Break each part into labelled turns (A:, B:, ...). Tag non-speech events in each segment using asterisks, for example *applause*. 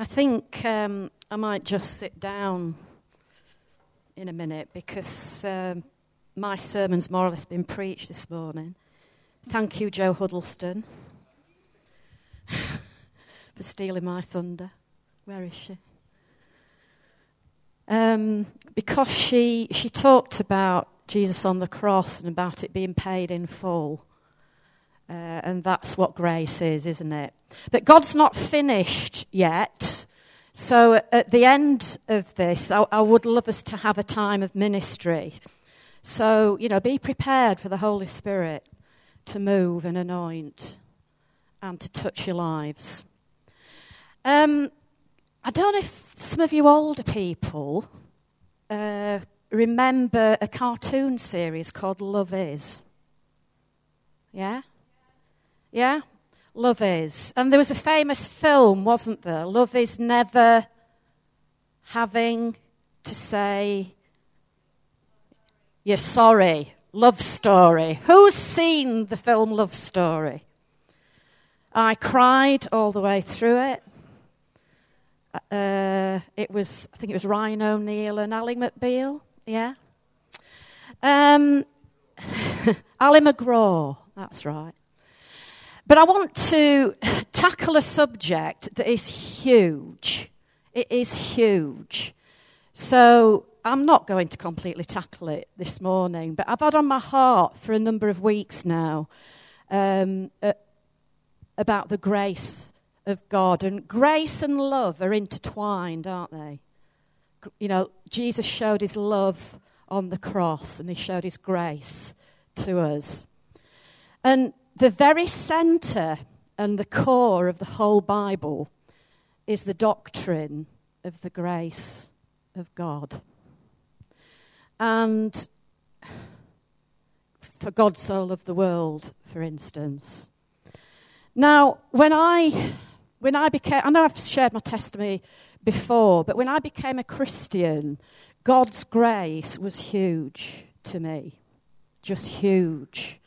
A: I think um, I might just sit down in a minute because um, my sermon's more or less been preached this morning. Thank you, Joe Huddleston, *laughs* for stealing my thunder. Where is she? Um, because she she talked about Jesus on the cross and about it being paid in full. Uh, and that's what grace is, isn't it? But God's not finished yet. So at the end of this, I, I would love us to have a time of ministry. So, you know, be prepared for the Holy Spirit to move and anoint and to touch your lives. Um, I don't know if some of you older people uh, remember a cartoon series called Love Is. Yeah? Yeah? Love Is. And there was a famous film, wasn't there? Love is never having to say, You're sorry. Love Story. Who's seen the film Love Story? I cried all the way through it. Uh, it was, I think it was Ryan O'Neal and Ally McBeal. Yeah. Um, *laughs* Ali MacGraw, that's right. But I want to *laughs* tackle a subject that is huge. It is huge. So I'm not going to completely tackle it this morning, but I've had on my heart for a number of weeks now um, uh, about the grace of God. And grace and love are intertwined, aren't they? You know, Jesus showed his love on the cross and he showed his grace to us. And the very center and the core of the whole Bible is the doctrine of the grace of God. And for God's so of the world, for instance. Now, when I when I became I know I've shared my testimony before, but when I became a Christian, God's grace was huge to me. Just huge.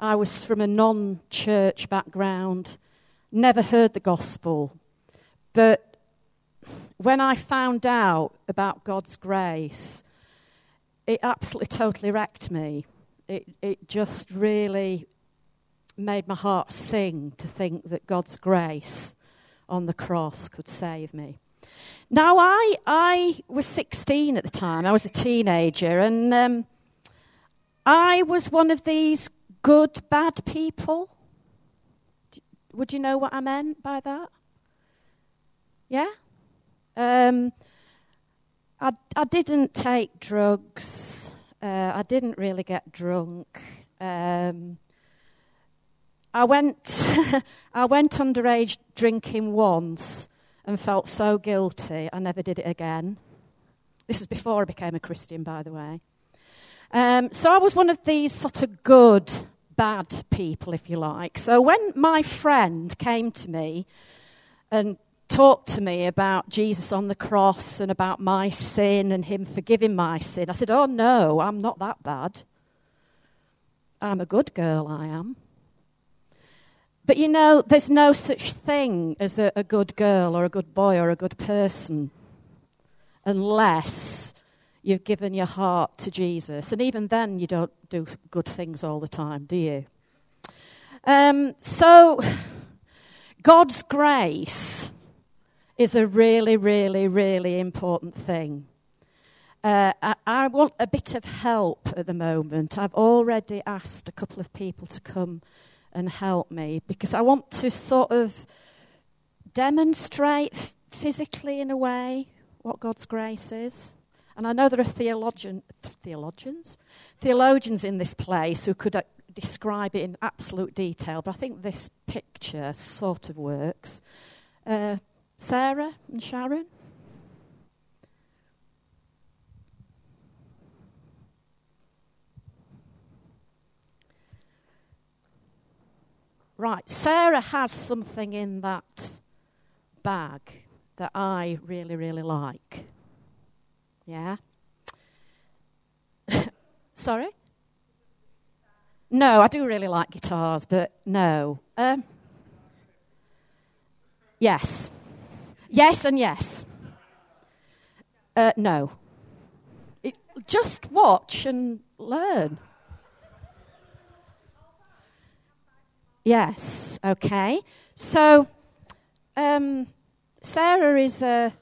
A: I was from a non church background, never heard the gospel. But when I found out about God's grace, it absolutely totally wrecked me. It, it just really made my heart sing to think that God's grace on the cross could save me. Now, I, I was 16 at the time, I was a teenager, and um, I was one of these good, bad people. Would you know what I meant by that? Yeah? Um, I, I didn't take drugs. Uh, I didn't really get drunk. Um, I went, *laughs* I went underage drinking once and felt so guilty I never did it again. This was before I became a Christian, by the way. Um, so I was one of these sort of good bad people, if you like. So when my friend came to me and talked to me about Jesus on the cross and about my sin and him forgiving my sin, I said, Oh, no, I'm not that bad. I'm a good girl, I am. But you know, there's no such thing as a, a good girl or a good boy or a good person unless you've given your heart to Jesus. And even then, you don't do good things all the time, do you? Um, so, God's grace is a really, really, really important thing. Uh, I, I, want a bit of help at the moment. I've already asked a couple of people to come and help me because I want to sort of demonstrate physically, in a way, what God's grace is. And I know there are theologian, theologians, theologians in this place who could uh, describe it in absolute detail, but I think this picture sort of works. Uh, Sarah and Sharon? Right, Sarah has something in that bag that I really, really like. Yeah? *laughs* Sorry? No, I do really like guitars, but no. Um, yes. Yes and yes. Uh, no. It, just watch and learn. Yes, okay. So, um, Sarah is a,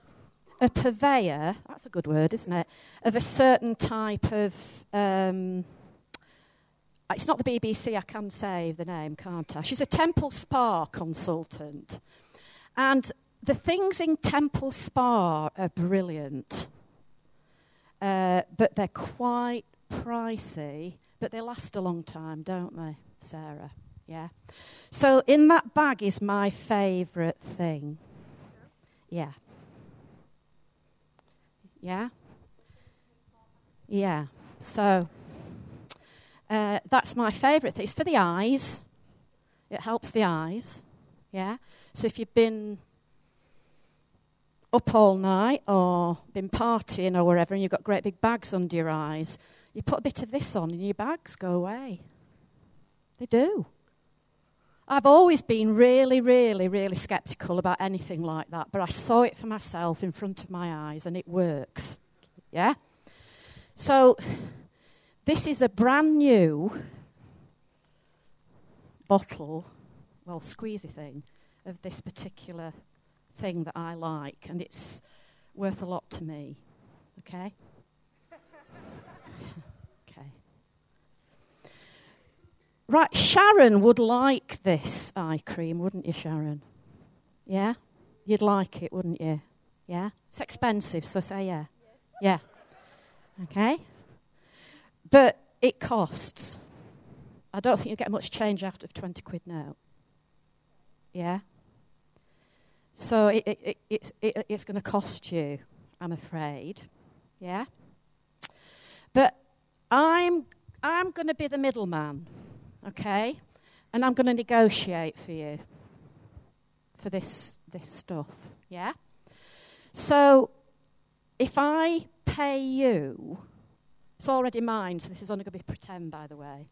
A: a purveyor, that's a good word, isn't it, of a certain type of. Um, it's not the BBC, I can say the name, can't I? She's a Temple Spa consultant. And the things in Temple Spa are brilliant, uh, but they're quite pricey, but they last a long time, don't they, Sarah? Yeah. So in that bag is my favourite thing. Yeah. Yeah. Yeah. So uh, that's my favourite thing. It's for the eyes. It helps the eyes. Yeah. So if you've been up all night or been partying or wherever and you've got great big bags under your eyes, you put a bit of this on and your bags go away. They do. I've always been really, really, really skeptical about anything like that, but I saw it for myself in front of my eyes and it works. Yeah? So, this is a brand new bottle, well, squeezy thing, of this particular thing that I like, and it's worth a lot to me. Okay? Right, Sharon would like this eye cream, wouldn't you, Sharon? Yeah? You'd like it, wouldn't you? Yeah? It's expensive, so say yeah. Yeah. Okay? But it costs. I don't think you get much change out of 20 quid now. Yeah? So it, it, it, it it's going to cost you, I'm afraid. Yeah? But I'm, I'm going to be the middleman okay? And I'm going to negotiate for you for this, this stuff, yeah? So if I pay you, it's already mine, so this is only going to be pretend, by the way.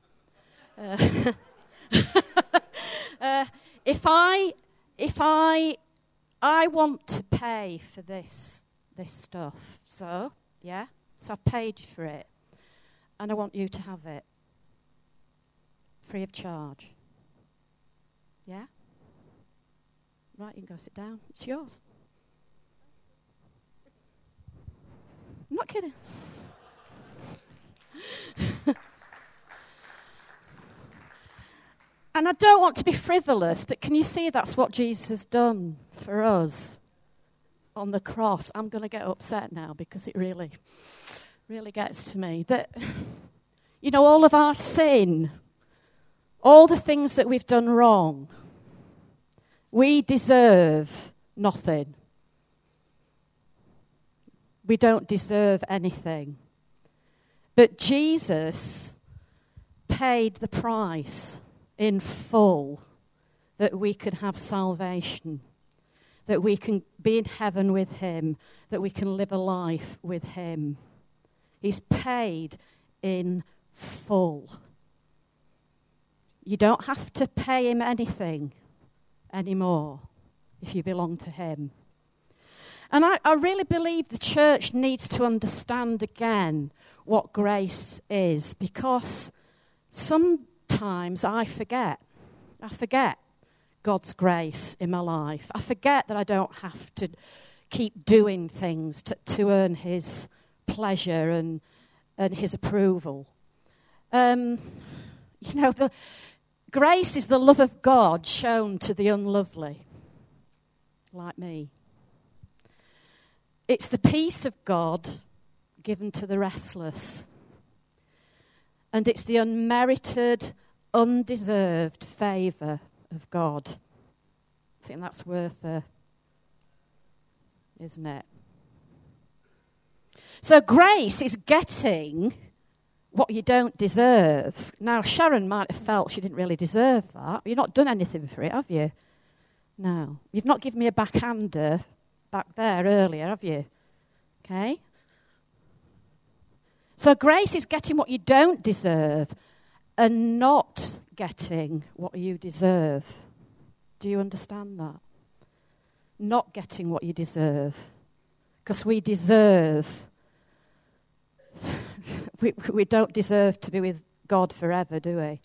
A: Uh, *laughs* uh, if I, if I, I want to pay for this, this stuff, so yeah, so I've paid you for it, and I want you to have it free of charge. Yeah? Right, you can go sit down. It's yours. I'm not kidding. *laughs* and I don't want to be frivolous, but can you see that's what Jesus has done for us on the cross? I'm going to get upset now because it really, really gets to me. That, *laughs* you know, all of our sin all the things that we've done wrong, we deserve nothing. We don't deserve anything. But Jesus paid the price in full that we could have salvation, that we can be in heaven with Him, that we can live a life with Him. He's paid in full. You don't have to pay him anything anymore if you belong to him. And I, I, really believe the church needs to understand again what grace is because sometimes I forget. I forget God's grace in my life. I forget that I don't have to keep doing things to, to earn his pleasure and, and his approval. Um, you know, the, Grace is the love of God shown to the unlovely, like me. It's the peace of God given to the restless. And it's the unmerited, undeserved favour of God. I think that's worth a, isn't it? So grace is getting what you don't deserve. Now, Sharon might have felt she didn't really deserve that. You've not done anything for it, have you? No. You've not given me a backhander back there earlier, have you? Okay? So, grace is getting what you don't deserve and not getting what you deserve. Do you understand that? not getting what you deserve. Because we deserve, *laughs* we, we don't deserve to be with God forever, do we?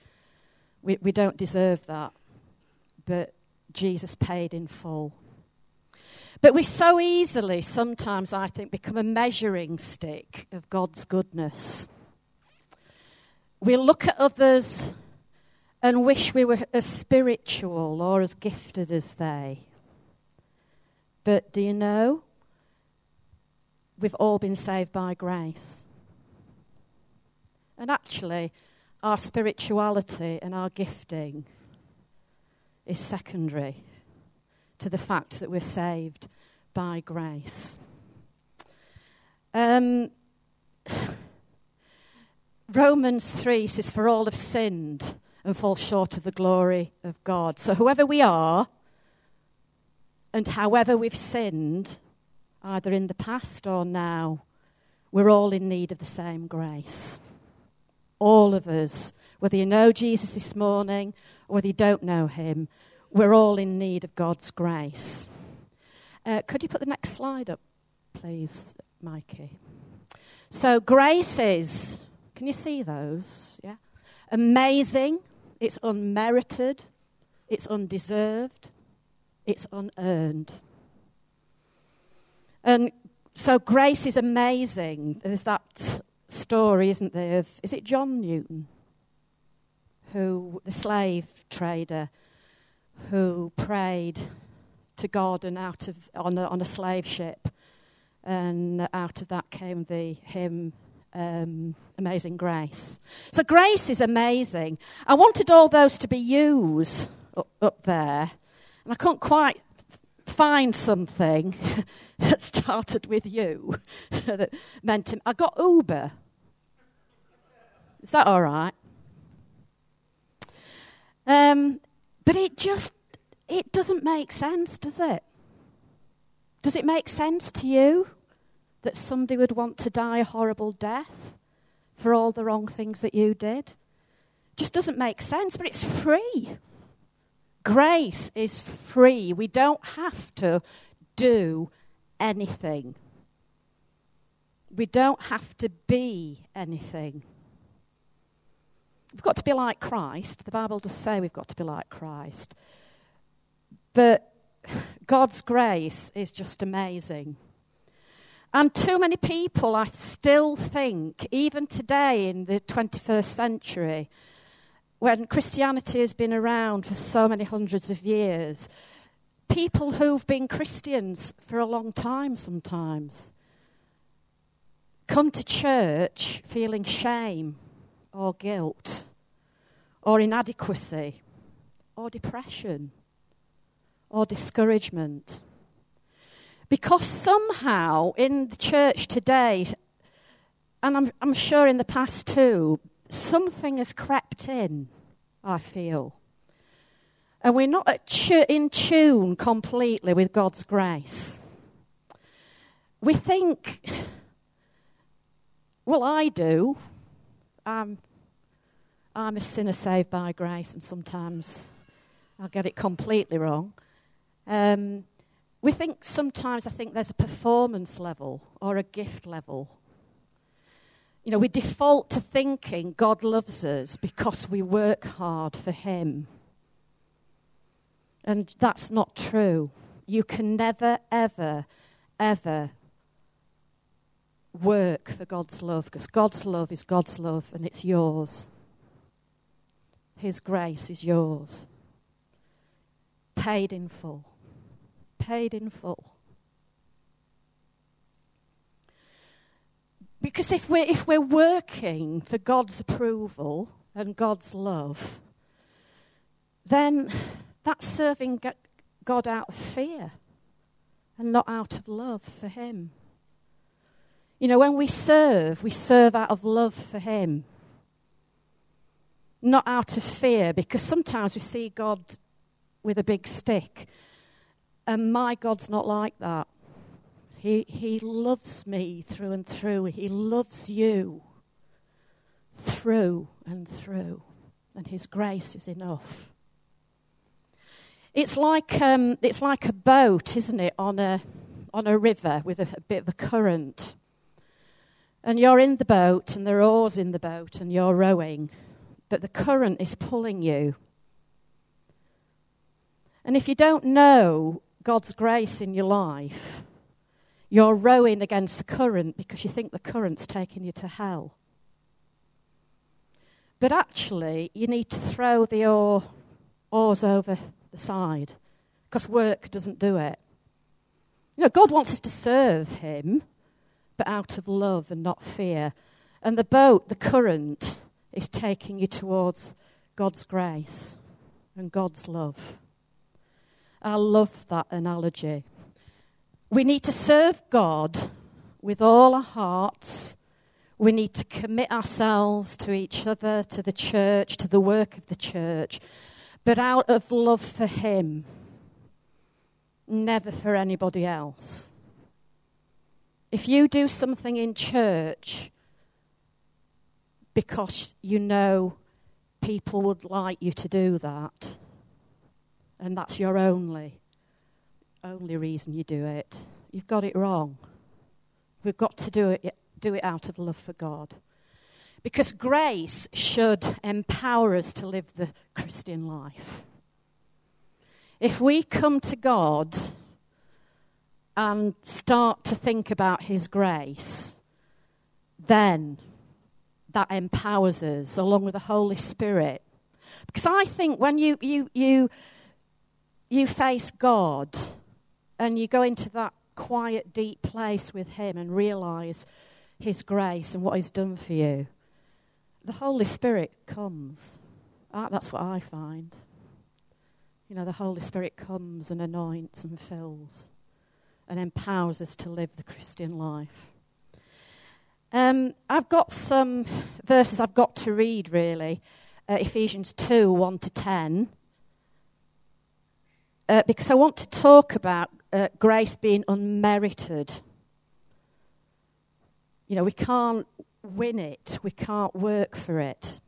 A: We, we don't deserve that. But Jesus paid in full. But we so easily, sometimes, I think, become a measuring stick of God's goodness. We look at others and wish we were as spiritual or as gifted as they. But do you know? We've all been saved by grace. And actually, our spirituality and our gifting is secondary to the fact that we're saved by grace. Um, *sighs* Romans 3 says, For all have sinned and fall short of the glory of God. So, whoever we are, and however we've sinned, either in the past or now, we're all in need of the same grace. All of us, whether you know Jesus this morning or whether you don't know him, we're all in need of God's grace. Uh, could you put the next slide up, please, Mikey? So, grace is, can you see those? Yeah. Amazing, it's unmerited, it's undeserved, it's unearned. And so, grace is amazing. There's that story, isn't there, of, is it John Newton? Who, the slave trader, who prayed to God and out of on a, on a slave ship, and out of that came the hymn um, Amazing Grace. So grace is amazing. I wanted all those to be used up, up there, and I couldn't quite find something *laughs* that started with you *laughs* that meant him. I got Uber. Is that all right? Um, but it just it doesn't make sense, does it? Does it make sense to you that somebody would want to die a horrible death for all the wrong things that you did? Just doesn't make sense, but it's free. Grace is free. We don't have to do anything. We don't have to be anything. We've got to be like Christ. The Bible does say we've got to be like Christ. But God's grace is just amazing. And too many people, I still think, even today in the 21st century, when Christianity has been around for so many hundreds of years, people who've been Christians for a long time sometimes come to church feeling shame or guilt or inadequacy or depression or discouragement. Because somehow in the church today, and I'm, I'm sure in the past too, something has crept in, I feel. And we're not in tune completely with God's grace. We think, well, I do. I'm, I'm a sinner saved by grace, and sometimes I'll get it completely wrong. Um, we think sometimes, I think there's a performance level or a gift level. You know, we default to thinking God loves us because we work hard for Him. And that's not true. You can never, ever, ever work for God's love because God's love is God's love and it's yours. His grace is yours. Paid in full paid in full. Because if we're, if we're working for God's approval and God's love, then that's serving God out of fear and not out of love for Him. You know, when we serve, we serve out of love for Him, not out of fear, because sometimes we see God with a big stick and my God's not like that. He, he loves me through and through. He loves you through and through. And His grace is enough. It's like, um, it's like a boat, isn't it, on a, on a river with a, a bit of a current. And you're in the boat, and there are oars in the boat, and you're rowing, but the current is pulling you. And if you don't know God's grace in your life, you're rowing against the current because you think the current's taking you to hell. But actually, you need to throw the oar, oars over the side because work doesn't do it. You know, God wants us to serve Him, but out of love and not fear. And the boat, the current, is taking you towards God's grace and God's love. I love that analogy. We need to serve God with all our hearts. We need to commit ourselves to each other, to the church, to the work of the church, but out of love for Him, never for anybody else. If you do something in church because you know people would like you to do that, and that's your only only reason you do it. You've got it wrong. We've got to do it, do it out of love for God. Because grace should empower us to live the Christian life. If we come to God and start to think about His grace, then that empowers us along with the Holy Spirit. Because I think when you, you, you, you face God, and you go into that quiet, deep place with Him and realize His grace and what He's done for you, the Holy Spirit comes. Ah, that's what I find. You know, the Holy Spirit comes and anoints and fills and empowers us to live the Christian life. Um, I've got some verses I've got to read, really. Uh, Ephesians 2 1 to 10. Uh, because I want to talk about uh, grace being unmerited. You know, we can't win it, we can't work for it.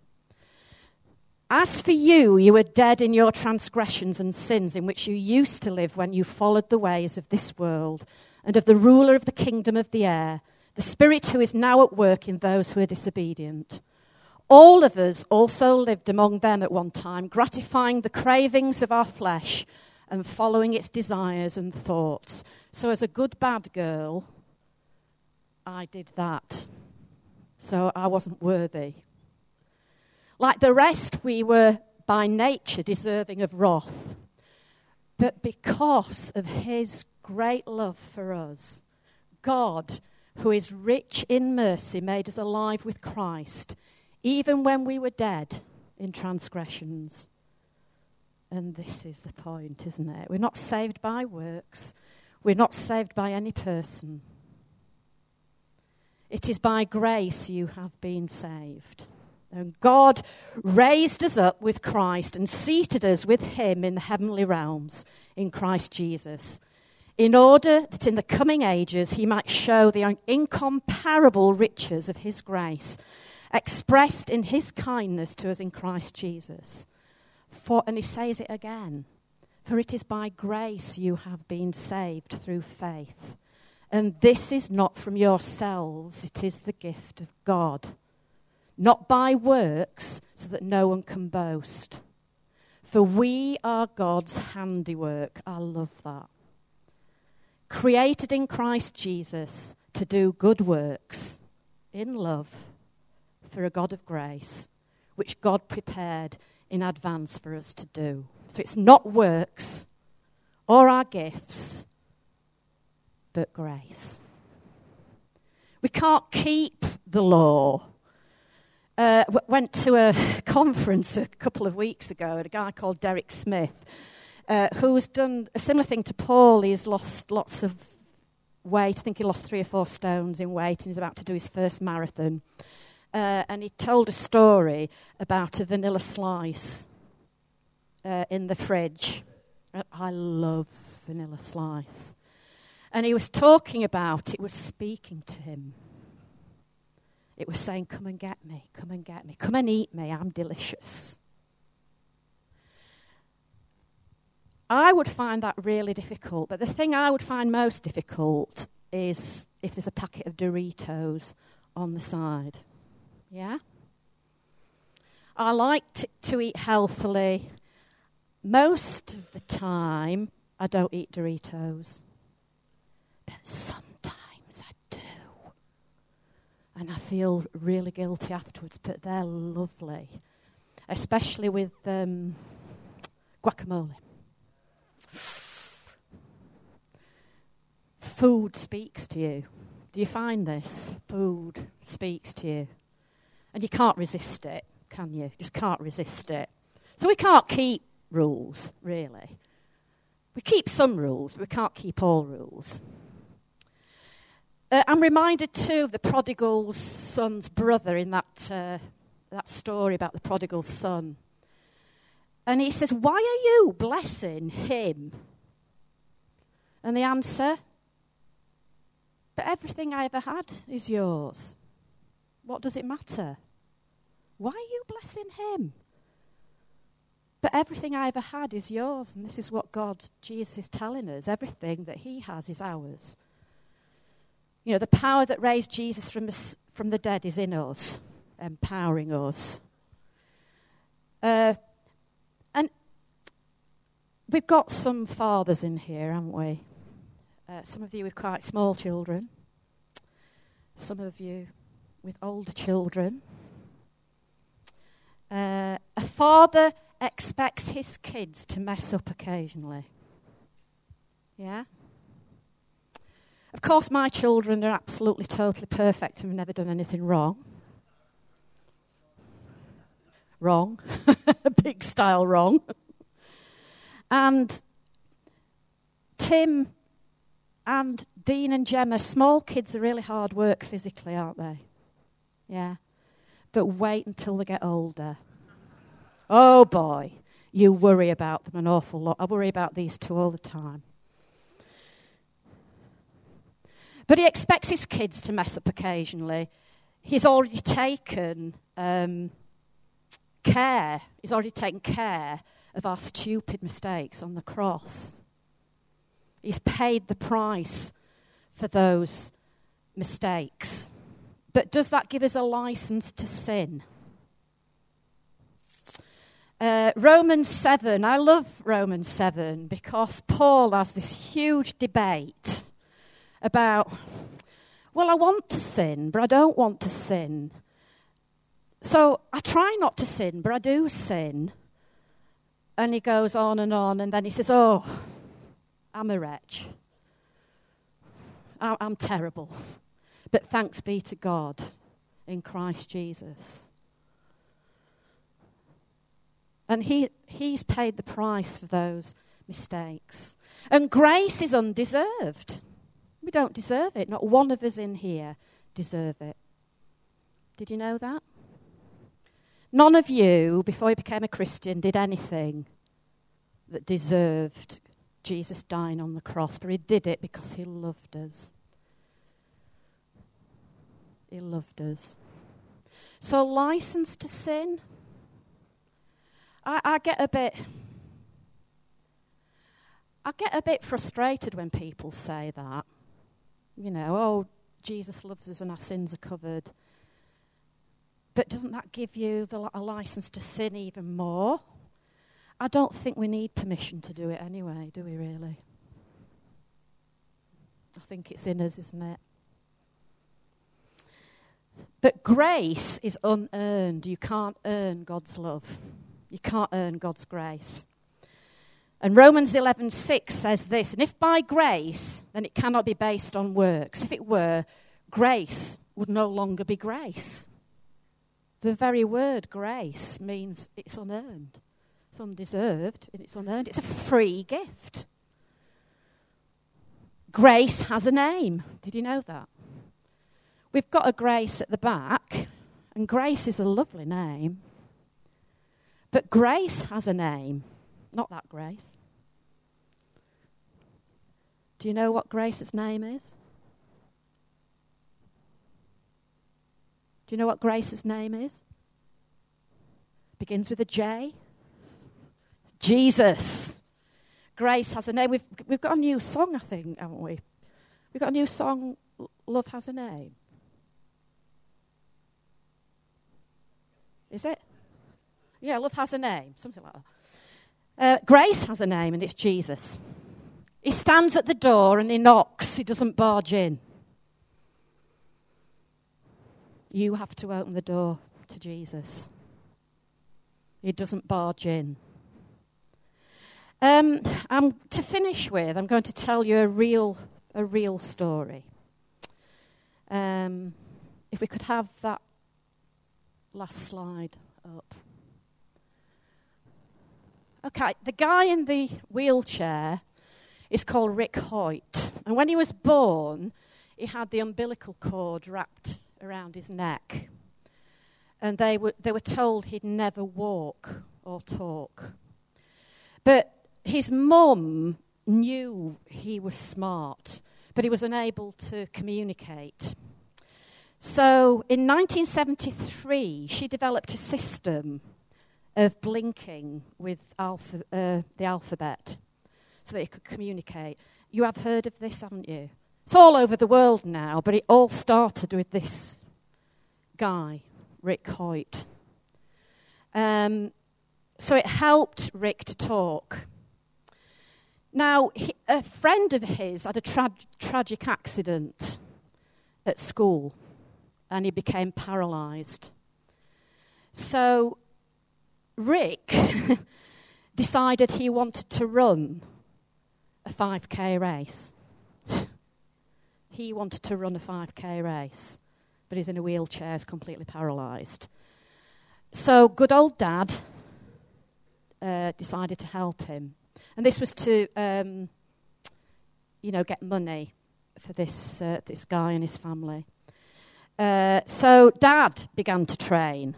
A: As for you, you were dead in your transgressions and sins in which you used to live when you followed the ways of this world and of the ruler of the kingdom of the air, the spirit who is now at work in those who are disobedient. All of us also lived among them at one time, gratifying the cravings of our flesh and following its desires and thoughts. So, as a good bad girl, I did that. So, I wasn't worthy. Like the rest, we were by nature deserving of wrath. But because of his great love for us, God, who is rich in mercy, made us alive with Christ, even when we were dead in transgressions. And this is the point, isn't it? We're not saved by works, we're not saved by any person. It is by grace you have been saved. And God raised us up with Christ and seated us with Him in the heavenly realms in Christ Jesus, in order that in the coming ages He might show the incomparable riches of His grace, expressed in His kindness to us in Christ Jesus. For, and he says it again For it is by grace you have been saved through faith. And this is not from yourselves, it is the gift of God. Not by works, so that no one can boast. For we are God's handiwork. I love that. Created in Christ Jesus to do good works in love for a God of grace, which God prepared in advance for us to do. So it's not works or our gifts, but grace. We can't keep the law. Uh, went to a *laughs* conference a couple of weeks ago, and a guy called Derek Smith, uh, who's done a similar thing to Paul. He's lost lots of weight. I think he lost three or four stones in weight, and he's about to do his first marathon uh, and he told a story about a vanilla slice uh, in the fridge. I love vanilla slice. And he was talking about it, was speaking to him. It was saying, Come and get me, come and get me, come and eat me, I'm delicious. I would find that really difficult. But the thing I would find most difficult is if there's a packet of Doritos on the side. Yeah? I like to, eat healthily. Most of the time, I don't eat Doritos. But sometimes I do. And I feel really guilty afterwards, but they're lovely. Especially with um, guacamole. Food speaks to you. Do you find this? Food speaks to you. And you can't resist it, can you? Just can't resist it. So we can't keep rules, really. We keep some rules, but we can't keep all rules. Uh, I'm reminded too of the prodigal son's brother in that, uh, that story about the prodigal son. And he says, Why are you blessing him? And the answer, But everything I ever had is yours. What does it matter? Why are you blessing him? But everything I ever had is yours. And this is what God, Jesus, is telling us. Everything that he has is ours. You know, the power that raised Jesus from, from the dead is in us, empowering us. Uh, and we've got some fathers in here, haven't we? Uh, some of you with quite small children, some of you with older children. Uh, a father expects his kids to mess up occasionally. Yeah? Of course, my children are absolutely, totally perfect and have never done anything wrong. Wrong. *laughs* Big style wrong. and Tim and Dean and Gemma, small kids are really hard work physically, aren't they? Yeah. But wait until they get older. Oh boy, you worry about them an awful lot. I worry about these two all the time. But he expects his kids to mess up occasionally. He's already taken um, care, he's already taken care of our stupid mistakes on the cross. He's paid the price for those mistakes. But does that give us a license to sin? Uh, Romans 7, I love Romans 7 because Paul has this huge debate about, well, I want to sin, but I don't want to sin. So I try not to sin, but I do sin. And he goes on and on, and then he says, Oh, I'm a wretch. I'm terrible. But thanks be to God in Christ Jesus. And he, he's paid the price for those mistakes. And grace is undeserved. We don't deserve it. Not one of us in here deserve it. Did you know that? None of you, before you became a Christian, did anything that deserved Jesus dying on the cross, but he did it because he loved us. He loved us. So, license to sin I, I get a bit. I get a bit frustrated when people say that. You know, oh, Jesus loves us and our sins are covered. But doesn't that give you the, a license to sin even more? I don't think we need permission to do it anyway, do we really? I think it's in us, isn't it? But grace is unearned. You can't earn God's love. You can't earn God's grace. And Romans 11:6 says this, and if by grace, then it cannot be based on works. If it were, grace would no longer be grace. The very word grace means it's unearned. It's undeserved and it's unearned. It's a free gift. Grace has a name. Did you know that? We've got a grace at the back, and grace is a lovely name. But grace has a name, not that grace. Do you know what Grace's name is? Do you know what Grace's name is? Begins with a J. Jesus. Grace has a name. We've, we've got a new song, I think, haven't we? We've got a new song, Love Has a Name. Is it? Yeah, Love Has a Name, something like that. Uh, Grace has a name, and it's Jesus. He stands at the door and he knocks, he doesn't barge in. You have to open the door to Jesus. He doesn't barge in. Um, I'm, to finish with, I'm going to tell you a real, a real story. Um, if we could have that last slide up. Okay, the guy in the wheelchair is called Rick Hoyt. And when he was born, he had the umbilical cord wrapped around his neck. And they were, they were told he'd never walk or talk. But his mum knew he was smart, but he was unable to communicate. So in 1973, she developed a system of blinking with alpha, uh, the alphabet so that he could communicate. You have heard of this, haven't you? It's all over the world now, but it all started with this guy, Rick Hoyt. Um, so it helped Rick to talk. Now, he, a friend of his had a tra- tragic accident at school and he became paralyzed. So Rick *laughs* decided he wanted to run a 5k race. *laughs* he wanted to run a 5k race, but he's in a wheelchair, is completely paralyzed. So good old dad uh, decided to help him. And this was to, um, you know, get money for this, uh, this guy and his family. Uh, so dad began to train.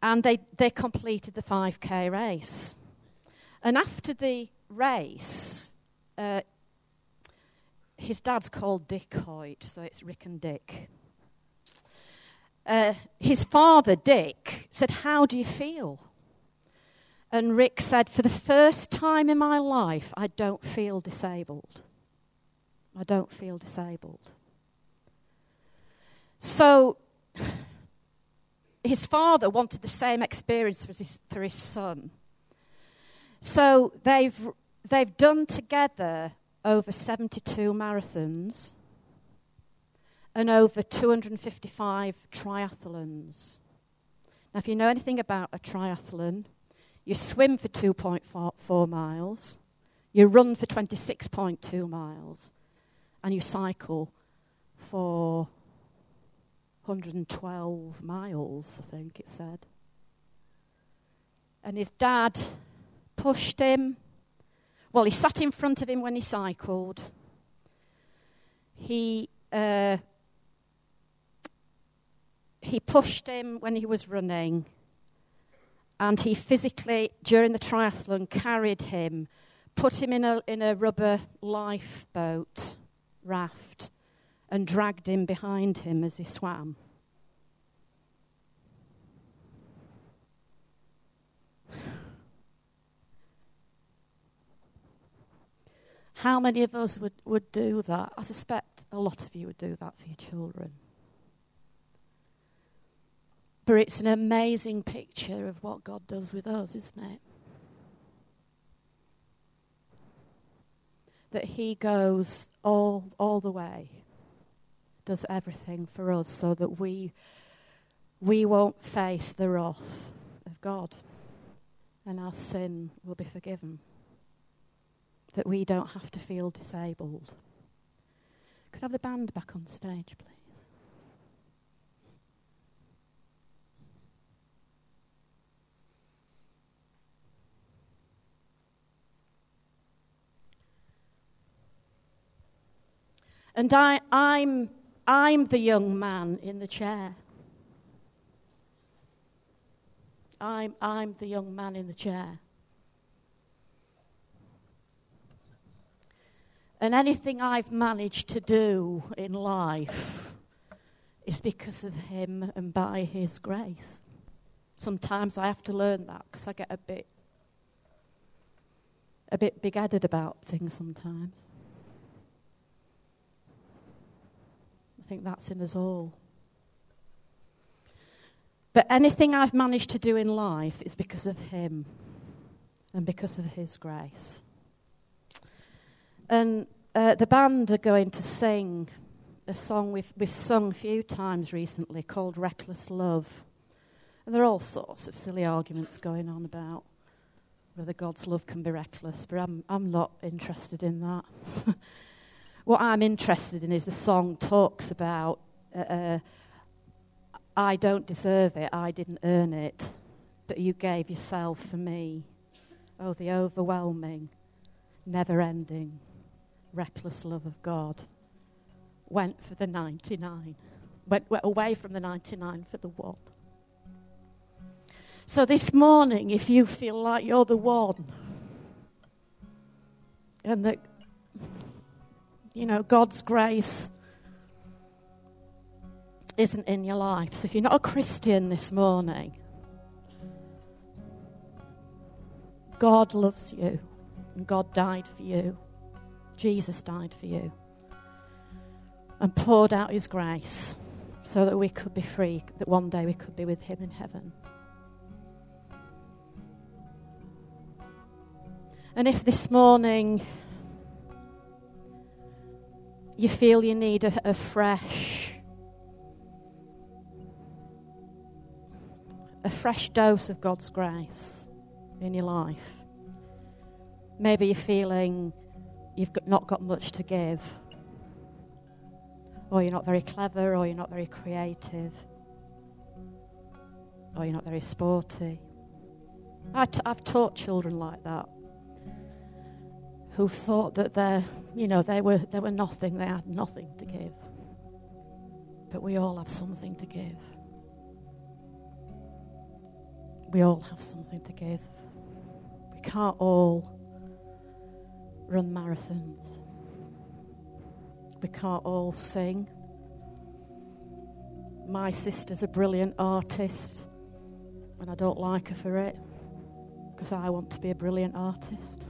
A: And they, they completed the 5k race. And after the race, uh, his dad's called Dick Hoyt, so it's Rick and Dick. Uh, his father, Dick, said, How do you feel? And Rick said, For the first time in my life, I don't feel disabled. I don't feel disabled. So his father wanted the same experience for his, for his son. So they've, they've done together over 72 marathons and over 255 triathlons. Now, if you know anything about a triathlon, you swim for 2.4 miles, you run for 26.2 miles, and you cycle for 112 miles, I think it said. And his dad pushed him. Well, he sat in front of him when he cycled. He uh, he pushed him when he was running and he physically, during the triathlon, carried him, put him in a, in a rubber lifeboat raft, and dragged him behind him as he swam. How many of us would, would do that? I suspect a lot of you would do that for your children. But it's an amazing picture of what God does with us, isn't it? That He goes all, all the way, does everything for us so that we, we won't face the wrath of God and our sin will be forgiven. That we don't have to feel disabled. Could I have the band back on stage, please? And I, I'm, I'm the young man in the chair. I'm, I'm the young man in the chair. And anything I've managed to do in life is because of Him and by His grace. Sometimes I have to learn that because I get a bit a bit big headed about things sometimes. Think that's in us all. But anything I've managed to do in life is because of Him and because of His grace. And uh, the band are going to sing a song we've, we've sung a few times recently called Reckless Love. And there are all sorts of silly arguments going on about whether God's love can be reckless, but I'm, I'm not interested in that. *laughs* what I'm interested in is the song talks about uh, uh, I don't deserve it, I didn't earn it, but you gave yourself for me. Oh, the overwhelming, never ending, reckless love of God went for the 99, went, went away from the 99 for the one. So this morning, if you feel like you're the one, and that, you know, God's grace isn't in your life. So if you're not a Christian this morning, God loves you, and God died for you. Jesus died for you and poured out his grace so that we could be free, that one day we could be with him in heaven. And if this morning you feel you need a, a fresh, a fresh dose of God's grace in your life, maybe you're feeling you've not got much to give, or you're not very clever, or you're not very creative, or you're not very sporty. i t- I've taught children like that who thought that they you know, they were, they were nothing, they had nothing to give. But we all have something to give. We all have something to give. We can't all run marathons. We can't all sing. My sister's a brilliant artist, and I don't like her for it because I want to be a brilliant artist.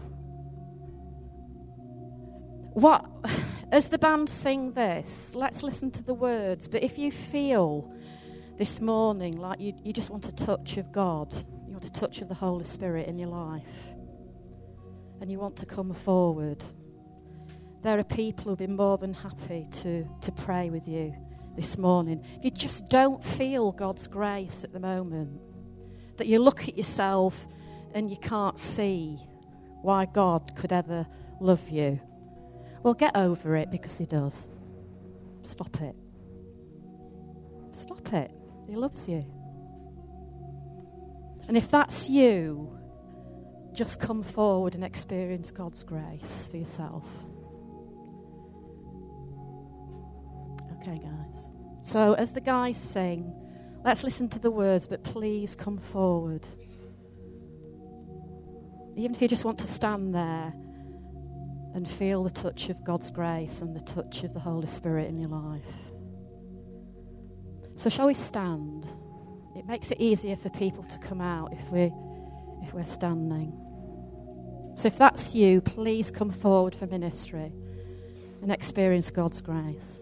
A: What, as the band sing this, let's listen to the words. But if you feel this morning like you, you just want a touch of God, you want a touch of the Holy Spirit in your life, and you want to come forward, there are people who'll be more than happy to, to pray with you this morning. If you just don't feel God's grace at the moment, that you look at yourself and you can't see why God could ever love you well, get over it because He does. Stop it. Stop it. He loves you. And if that's you, just come forward and experience God's grace for yourself. Okay, guys. So, as the guys sing, let's listen to the words, but please come forward. Even if you just want to stand there and feel the touch of God's grace and the touch of the Holy Spirit in your life. So, shall we stand? It makes it easier for people to come out if we if we're standing. So, if that's you, please come forward for ministry and experience God's grace.